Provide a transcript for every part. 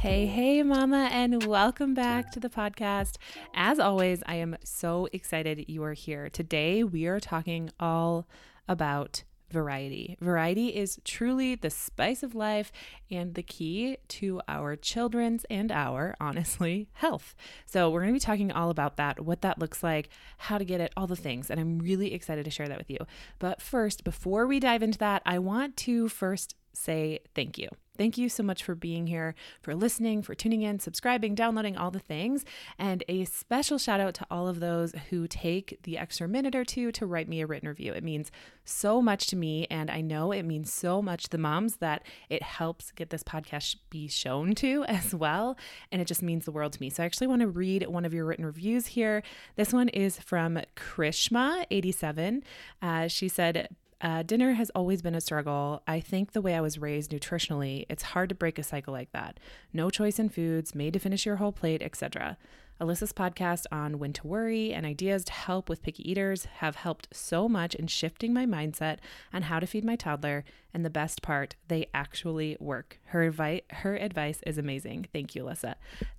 Hey, hey, mama, and welcome back to the podcast. As always, I am so excited you are here. Today, we are talking all about variety. Variety is truly the spice of life and the key to our children's and our, honestly, health. So, we're going to be talking all about that, what that looks like, how to get it, all the things. And I'm really excited to share that with you. But first, before we dive into that, I want to first say thank you. Thank you so much for being here, for listening, for tuning in, subscribing, downloading, all the things. And a special shout out to all of those who take the extra minute or two to write me a written review. It means so much to me. And I know it means so much to the moms that it helps get this podcast be shown to as well. And it just means the world to me. So I actually want to read one of your written reviews here. This one is from Krishma87. Uh, she said, uh, dinner has always been a struggle. I think the way I was raised nutritionally, it's hard to break a cycle like that. No choice in foods, made to finish your whole plate, etc. Alyssa's podcast on when to worry and ideas to help with picky eaters have helped so much in shifting my mindset on how to feed my toddler. And the best part, they actually work. Her advice, her advice is amazing. Thank you, Alyssa.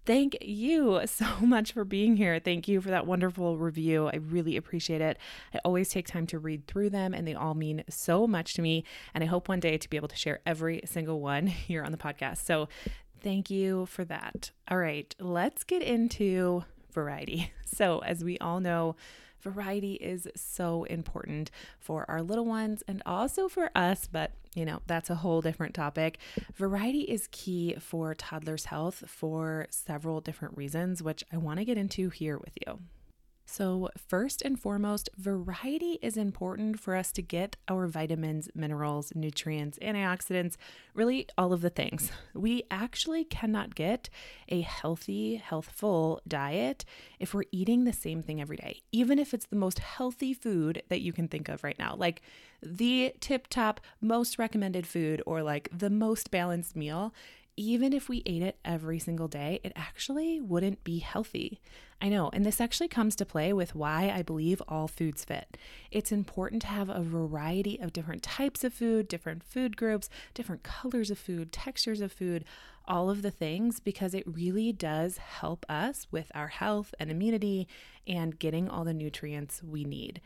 Thank you so much for being here. Thank you for that wonderful review. I really appreciate it. I always take time to read through them, and they all mean so much to me. And I hope one day to be able to share every single one here on the podcast. So Thank you for that. All right, let's get into variety. So, as we all know, variety is so important for our little ones and also for us, but you know, that's a whole different topic. Variety is key for toddlers' health for several different reasons, which I want to get into here with you. So, first and foremost, variety is important for us to get our vitamins, minerals, nutrients, antioxidants, really all of the things. We actually cannot get a healthy, healthful diet if we're eating the same thing every day, even if it's the most healthy food that you can think of right now. Like the tip top, most recommended food, or like the most balanced meal even if we ate it every single day, it actually wouldn't be healthy. I know, and this actually comes to play with why I believe all foods fit. It's important to have a variety of different types of food, different food groups, different colors of food, textures of food, all of the things, because it really does help us with our health and immunity and getting all the nutrients we need.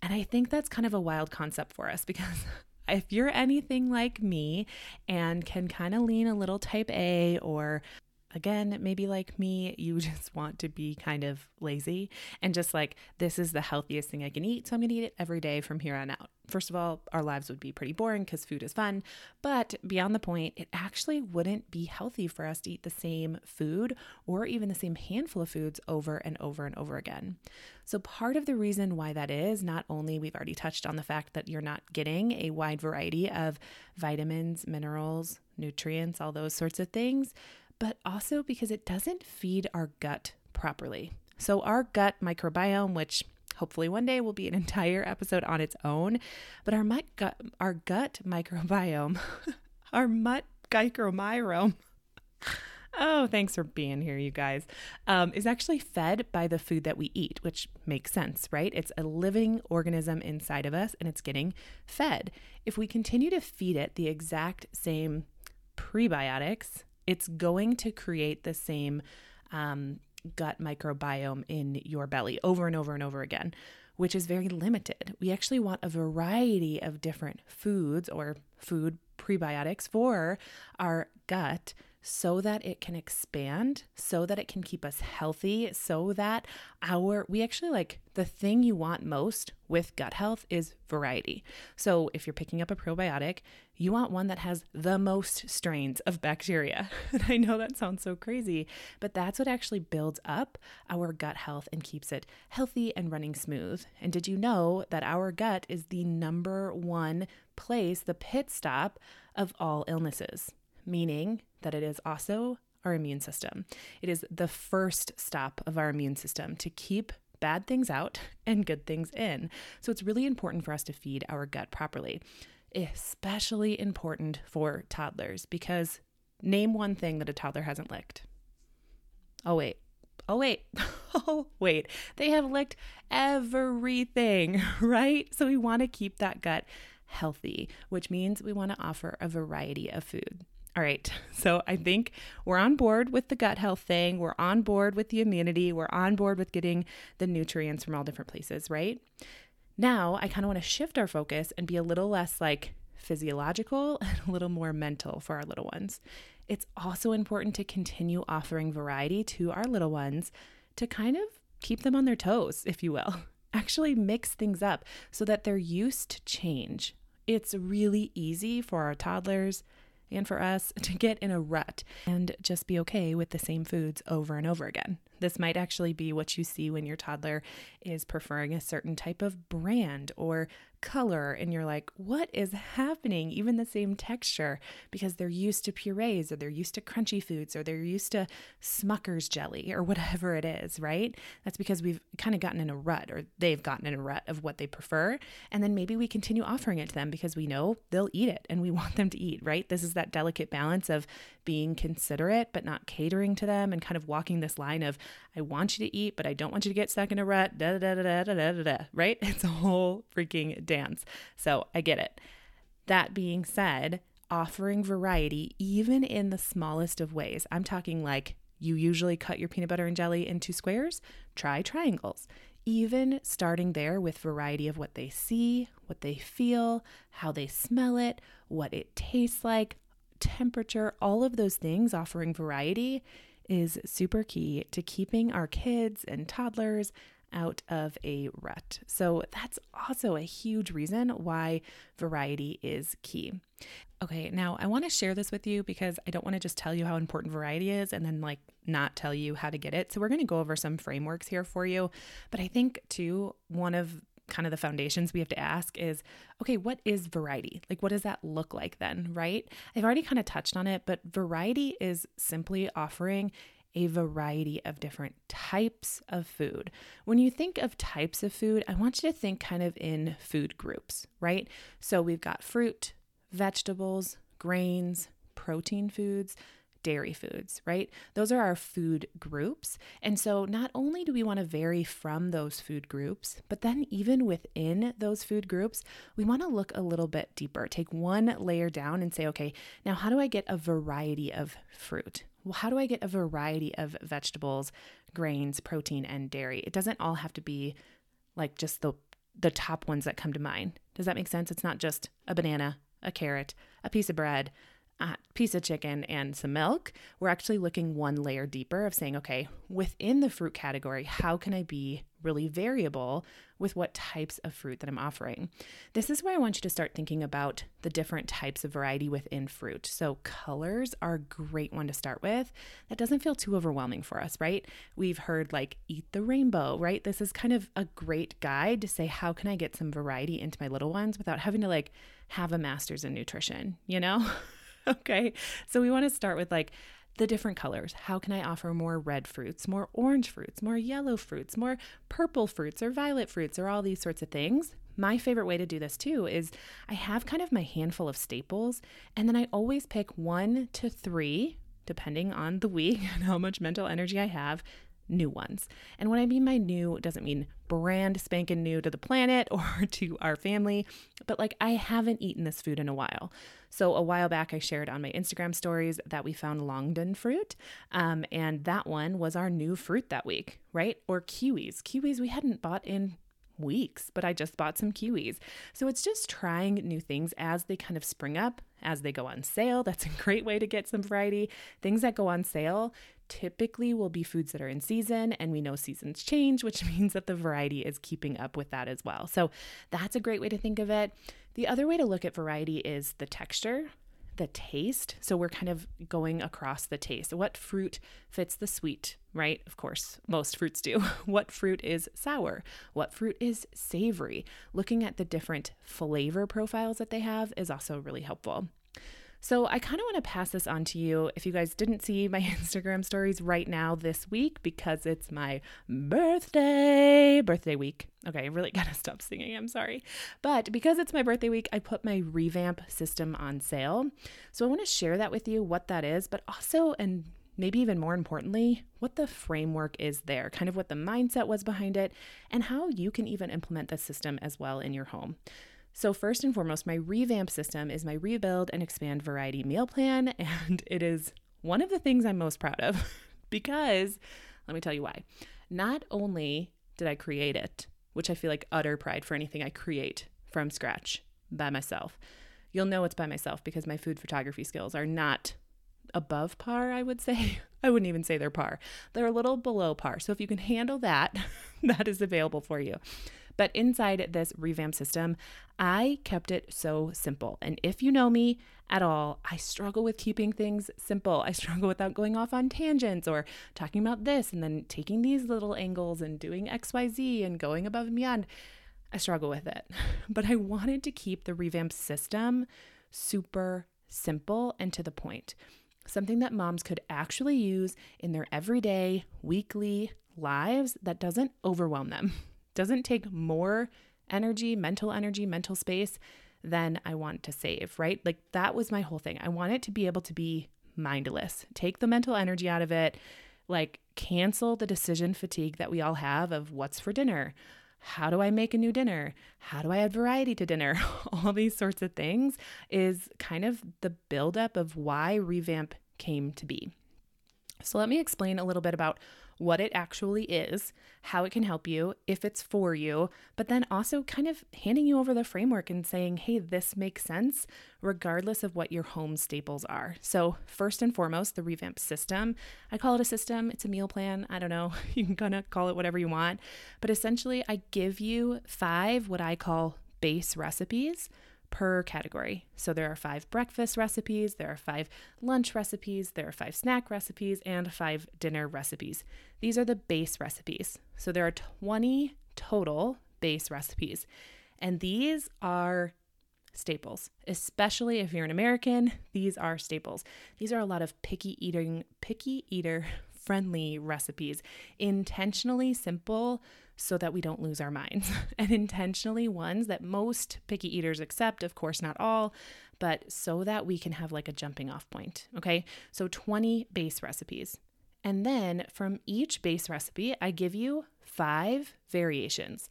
And I think that's kind of a wild concept for us because if you're anything like me and can kind of lean a little type A or again, maybe like me, you just want to be kind of lazy and just like, this is the healthiest thing I can eat. So I'm going to eat it every day from here on out. First of all, our lives would be pretty boring because food is fun. But beyond the point, it actually wouldn't be healthy for us to eat the same food or even the same handful of foods over and over and over again. So, part of the reason why that is not only we've already touched on the fact that you're not getting a wide variety of vitamins, minerals, nutrients, all those sorts of things, but also because it doesn't feed our gut properly. So, our gut microbiome, which hopefully one day will be an entire episode on its own, but our, gut, our gut microbiome, our gut microbiome, oh, thanks for being here, you guys, um, is actually fed by the food that we eat, which makes sense, right? It's a living organism inside of us and it's getting fed. If we continue to feed it the exact same prebiotics, it's going to create the same um, gut microbiome in your belly over and over and over again, which is very limited. We actually want a variety of different foods or food prebiotics for our gut so that it can expand, so that it can keep us healthy, so that our, we actually like the thing you want most with gut health is variety. So if you're picking up a probiotic, you want one that has the most strains of bacteria. And I know that sounds so crazy, but that's what actually builds up our gut health and keeps it healthy and running smooth. And did you know that our gut is the number one place, the pit stop of all illnesses? Meaning that it is also our immune system. It is the first stop of our immune system to keep bad things out and good things in. So it's really important for us to feed our gut properly, especially important for toddlers because name one thing that a toddler hasn't licked. Oh, wait. Oh, wait. Oh, wait. They have licked everything, right? So we want to keep that gut healthy, which means we want to offer a variety of food. All right. So I think we're on board with the gut health thing. We're on board with the immunity. We're on board with getting the nutrients from all different places, right? Now I kind of want to shift our focus and be a little less like physiological and a little more mental for our little ones. It's also important to continue offering variety to our little ones to kind of keep them on their toes, if you will. Actually, mix things up so that they're used to change. It's really easy for our toddlers and for us to get in a rut and just be okay with the same foods over and over again. This might actually be what you see when your toddler is preferring a certain type of brand or color and you're like, what is happening? Even the same texture because they're used to purees or they're used to crunchy foods or they're used to Smucker's jelly or whatever it is, right? That's because we've kind of gotten in a rut or they've gotten in a rut of what they prefer. And then maybe we continue offering it to them because we know they'll eat it and we want them to eat, right? This is that delicate balance of being considerate but not catering to them and kind of walking this line of, I want you to eat, but I don't want you to get stuck in a rut, da da da da da da da, da right? It's a whole freaking dance. So I get it. That being said, offering variety, even in the smallest of ways, I'm talking like you usually cut your peanut butter and jelly into squares, try triangles. Even starting there with variety of what they see, what they feel, how they smell it, what it tastes like, temperature, all of those things, offering variety is super key to keeping our kids and toddlers out of a rut. So that's also a huge reason why variety is key. Okay, now I want to share this with you because I don't want to just tell you how important variety is and then like not tell you how to get it. So we're going to go over some frameworks here for you. But I think too, one of kind of the foundations we have to ask is okay, what is variety? Like, what does that look like then, right? I've already kind of touched on it, but variety is simply offering a variety of different types of food. When you think of types of food, I want you to think kind of in food groups, right? So we've got fruit, vegetables, grains, protein foods, dairy foods, right? Those are our food groups. And so not only do we want to vary from those food groups, but then even within those food groups, we want to look a little bit deeper, take one layer down and say, okay, now how do I get a variety of fruit? Well, how do I get a variety of vegetables, grains, protein, and dairy? It doesn't all have to be like just the the top ones that come to mind. Does that make sense? It's not just a banana, a carrot, a piece of bread, a piece of chicken and some milk, we're actually looking one layer deeper of saying, okay, within the fruit category, how can I be really variable with what types of fruit that I'm offering? This is where I want you to start thinking about the different types of variety within fruit. So, colors are a great one to start with. That doesn't feel too overwhelming for us, right? We've heard like eat the rainbow, right? This is kind of a great guide to say, how can I get some variety into my little ones without having to like have a master's in nutrition, you know? okay. So we want to start with like the different colors. How can I offer more red fruits, more orange fruits, more yellow fruits, more purple fruits or violet fruits or all these sorts of things? My favorite way to do this too is I have kind of my handful of staples, and then I always pick one to three, depending on the week and how much mental energy I have, new ones. And when I mean by new, doesn't mean brand spanking new to the planet or to our family, but like I haven't eaten this food in a while. So a while back, I shared on my Instagram stories that we found longan fruit, um, and that one was our new fruit that week, right? Or kiwis. Kiwis we hadn't bought in weeks, but I just bought some kiwis. So it's just trying new things as they kind of spring up, as they go on sale. That's a great way to get some variety. Things that go on sale typically will be foods that are in season, and we know seasons change, which means that the variety is keeping up with that as well. So that's a great way to think of it. The other way to look at variety is the texture the taste. So we're kind of going across the taste. What fruit fits the sweet, right? Of course, most fruits do. what fruit is sour? What fruit is savory? Looking at the different flavor profiles that they have is also really helpful. So I kind of want to pass this on to you. If you guys didn't see my Instagram stories right now this week, because it's my birthday, birthday week. Okay, I really gotta stop singing. I'm sorry. But because it's my birthday week, I put my revamp system on sale. So I want to share that with you, what that is, but also, and maybe even more importantly, what the framework is there, kind of what the mindset was behind it, and how you can even implement the system as well in your home. So, first and foremost, my revamp system is my rebuild and expand variety meal plan, and it is one of the things I'm most proud of because let me tell you why. Not only did I create it, which I feel like utter pride for anything I create from scratch by myself. You'll know it's by myself because my food photography skills are not above par, I would say. I wouldn't even say they're par. They're a little below par. So if you can handle that, that is available for you. But inside this revamp system, I kept it so simple. And if you know me at all, I struggle with keeping things simple. I struggle without going off on tangents or talking about this and then taking these little angles and doing XYZ and going above and beyond. I struggle with it. But I wanted to keep the revamp system super simple and to the point something that moms could actually use in their everyday, weekly lives that doesn't overwhelm them, doesn't take more energy, mental energy, mental space than I want to save, right? Like that was my whole thing. I want it to be able to be mindless, take the mental energy out of it, like cancel the decision fatigue that we all have of what's for dinner. How do I make a new dinner? How do I add variety to dinner? All these sorts of things is kind of the buildup of why revamp came to be. So, let me explain a little bit about what it actually is, how it can help you, if it's for you, but then also kind of handing you over the framework and saying, hey, this makes sense regardless of what your home staples are. So, first and foremost, the revamp system. I call it a system, it's a meal plan. I don't know, you can kind of call it whatever you want, but essentially, I give you five what I call base recipes per category. So there are five breakfast recipes, there are five lunch recipes, there are five snack recipes, and five dinner recipes. These are the base recipes. So there are 20 total base recipes. And these are staples, especially if you're an American. These are staples. These are a lot of picky eating, picky eater friendly recipes, intentionally simple so that we don't lose our minds, and intentionally ones that most picky eaters accept, of course, not all, but so that we can have like a jumping off point. Okay, so 20 base recipes. And then from each base recipe, I give you five variations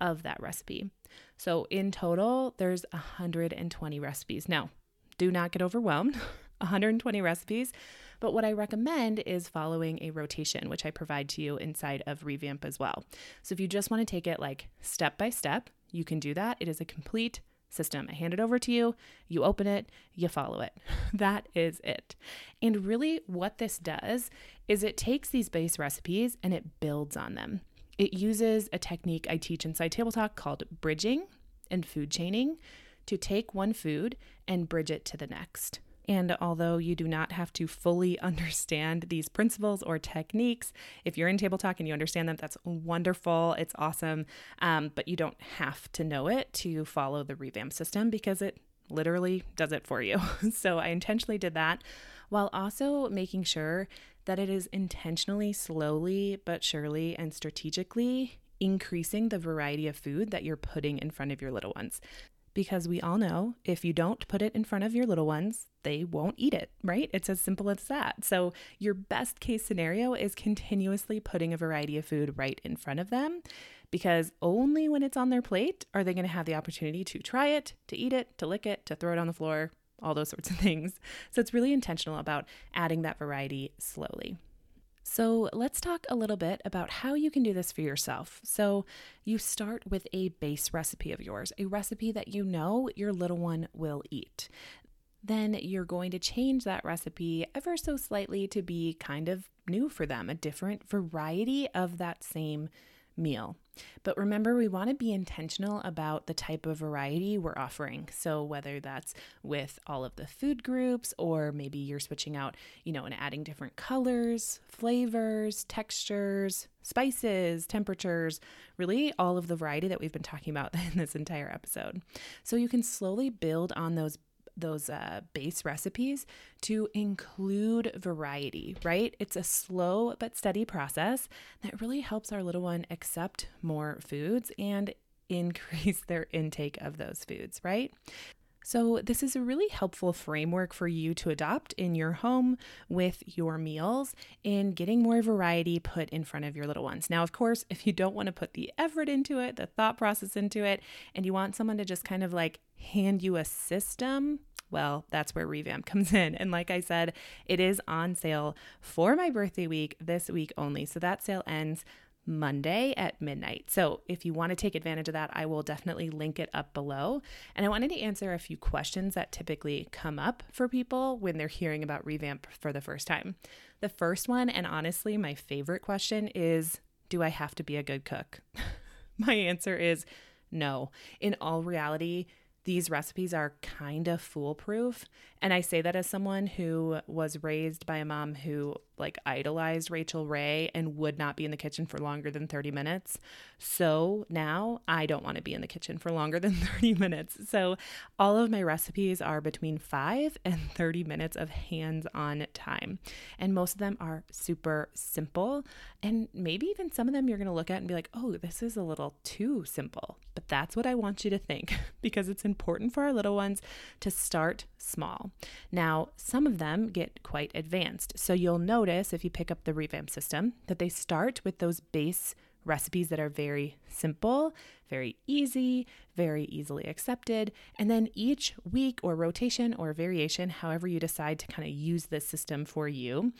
of that recipe. So in total, there's 120 recipes. Now, do not get overwhelmed. 120 recipes but what I recommend is following a rotation, which I provide to you inside of Revamp as well. So if you just want to take it like step by step, you can do that. It is a complete system. I hand it over to you, you open it, you follow it. That is it. And really, what this does is it takes these base recipes and it builds on them. It uses a technique I teach inside Table Talk called bridging and food chaining to take one food and bridge it to the next. And although you do not have to fully understand these principles or techniques, if you're in Table Talk and you understand them, that's wonderful. It's awesome. Um, but you don't have to know it to follow the revamp system because it literally does it for you. so I intentionally did that while also making sure that it is intentionally, slowly, but surely, and strategically increasing the variety of food that you're putting in front of your little ones because we all know if you don't put it in front of your little ones, they won't eat it, right? It's as simple as that. So, your best case scenario is continuously putting a variety of food right in front of them because only when it's on their plate are they going to have the opportunity to try it, to eat it, to lick it, to throw it on the floor, all those sorts of things. So, it's really intentional about adding that variety slowly. So, let's talk a little bit about how you can do this for yourself. So, you start with a base recipe of yours, a recipe that you know your little one will eat. Then you're going to change that recipe ever so slightly to be kind of new for them, a different variety of that same meal. But remember, we want to be intentional about the type of variety we're offering. So, whether that's with all of the food groups, or maybe you're switching out, you know, and adding different colors, flavors, textures, spices, temperatures, really all of the variety that we've been talking about in this entire episode. So, you can slowly build on those those uh, base recipes to include variety, right? It's a slow but steady process that really helps our little one accept more foods and increase their intake of those foods, right? So, this is a really helpful framework for you to adopt in your home with your meals in getting more variety put in front of your little ones. Now, of course, if you don't want to put the effort into it, the thought process into it, and you want someone to just kind of like hand you a system, well, that's where Revamp comes in. And like I said, it is on sale for my birthday week this week only. So that sale ends Monday at midnight. So if you want to take advantage of that, I will definitely link it up below. And I wanted to answer a few questions that typically come up for people when they're hearing about Revamp for the first time. The first one, and honestly, my favorite question is Do I have to be a good cook? my answer is no. In all reality, these recipes are kind of foolproof. And I say that as someone who was raised by a mom who like idolized Rachael Ray and would not be in the kitchen for longer than 30 minutes. So now I don't want to be in the kitchen for longer than 30 minutes. So all of my recipes are between 5 and 30 minutes of hands-on time. And most of them are super simple and maybe even some of them you're going to look at and be like, "Oh, this is a little too simple." But that's what I want you to think because it's important for our little ones to start small. Now, some of them get quite advanced. So you'll notice if you pick up the revamp system that they start with those base recipes that are very simple, very easy, very easily accepted. And then each week or rotation or variation, however you decide to kind of use this system for you,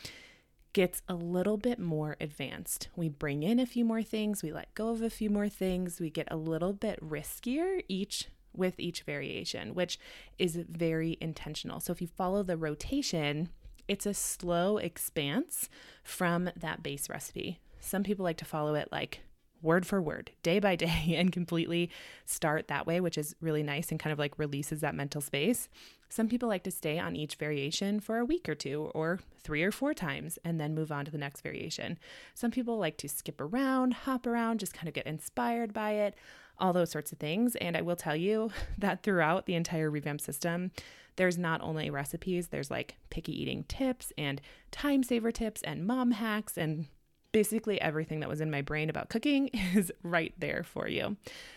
gets a little bit more advanced. We bring in a few more things, we let go of a few more things, we get a little bit riskier each with each variation, which is very intentional. So if you follow the rotation, it's a slow expanse from that base recipe. Some people like to follow it like word for word, day by day, and completely start that way, which is really nice and kind of like releases that mental space. Some people like to stay on each variation for a week or two, or three or four times, and then move on to the next variation. Some people like to skip around, hop around, just kind of get inspired by it, all those sorts of things. And I will tell you that throughout the entire revamp system, there's not only recipes, there's like picky eating tips and time saver tips and mom hacks and basically everything that was in my brain about cooking is right there for you.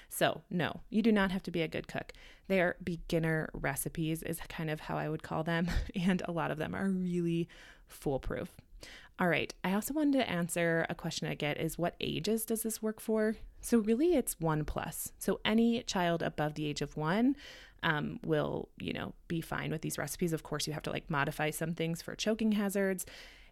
So, no, you do not have to be a good cook. They are beginner recipes, is kind of how I would call them. And a lot of them are really foolproof. All right, I also wanted to answer a question I get is what ages does this work for? So, really, it's one plus. So, any child above the age of one um, will, you know, be fine with these recipes. Of course, you have to like modify some things for choking hazards.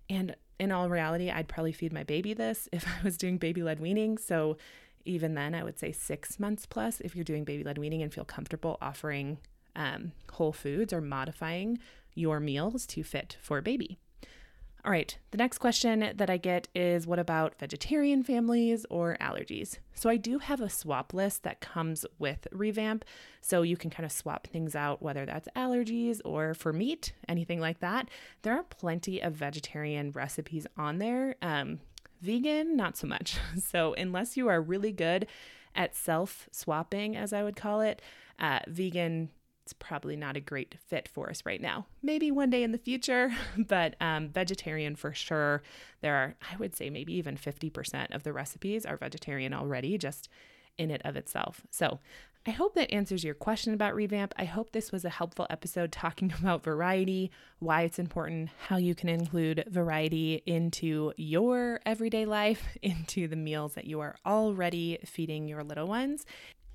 And in all reality, I'd probably feed my baby this if I was doing baby led weaning. So even then, I would say six months plus if you're doing baby led weaning and feel comfortable offering um, whole foods or modifying your meals to fit for baby. All right, the next question that I get is what about vegetarian families or allergies? So I do have a swap list that comes with Revamp. So you can kind of swap things out, whether that's allergies or for meat, anything like that. There are plenty of vegetarian recipes on there. Um, vegan, not so much. So unless you are really good at self swapping, as I would call it, uh, vegan it's probably not a great fit for us right now. Maybe one day in the future, but um, vegetarian for sure. There are, I would say, maybe even 50% of the recipes are vegetarian already, just in it of itself. So I hope that answers your question about revamp. I hope this was a helpful episode talking about variety, why it's important, how you can include variety into your everyday life, into the meals that you are already feeding your little ones.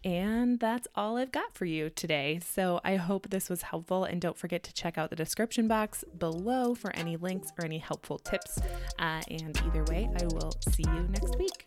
And that's all I've got for you today. So I hope this was helpful. And don't forget to check out the description box below for any links or any helpful tips. Uh, and either way, I will see you next week.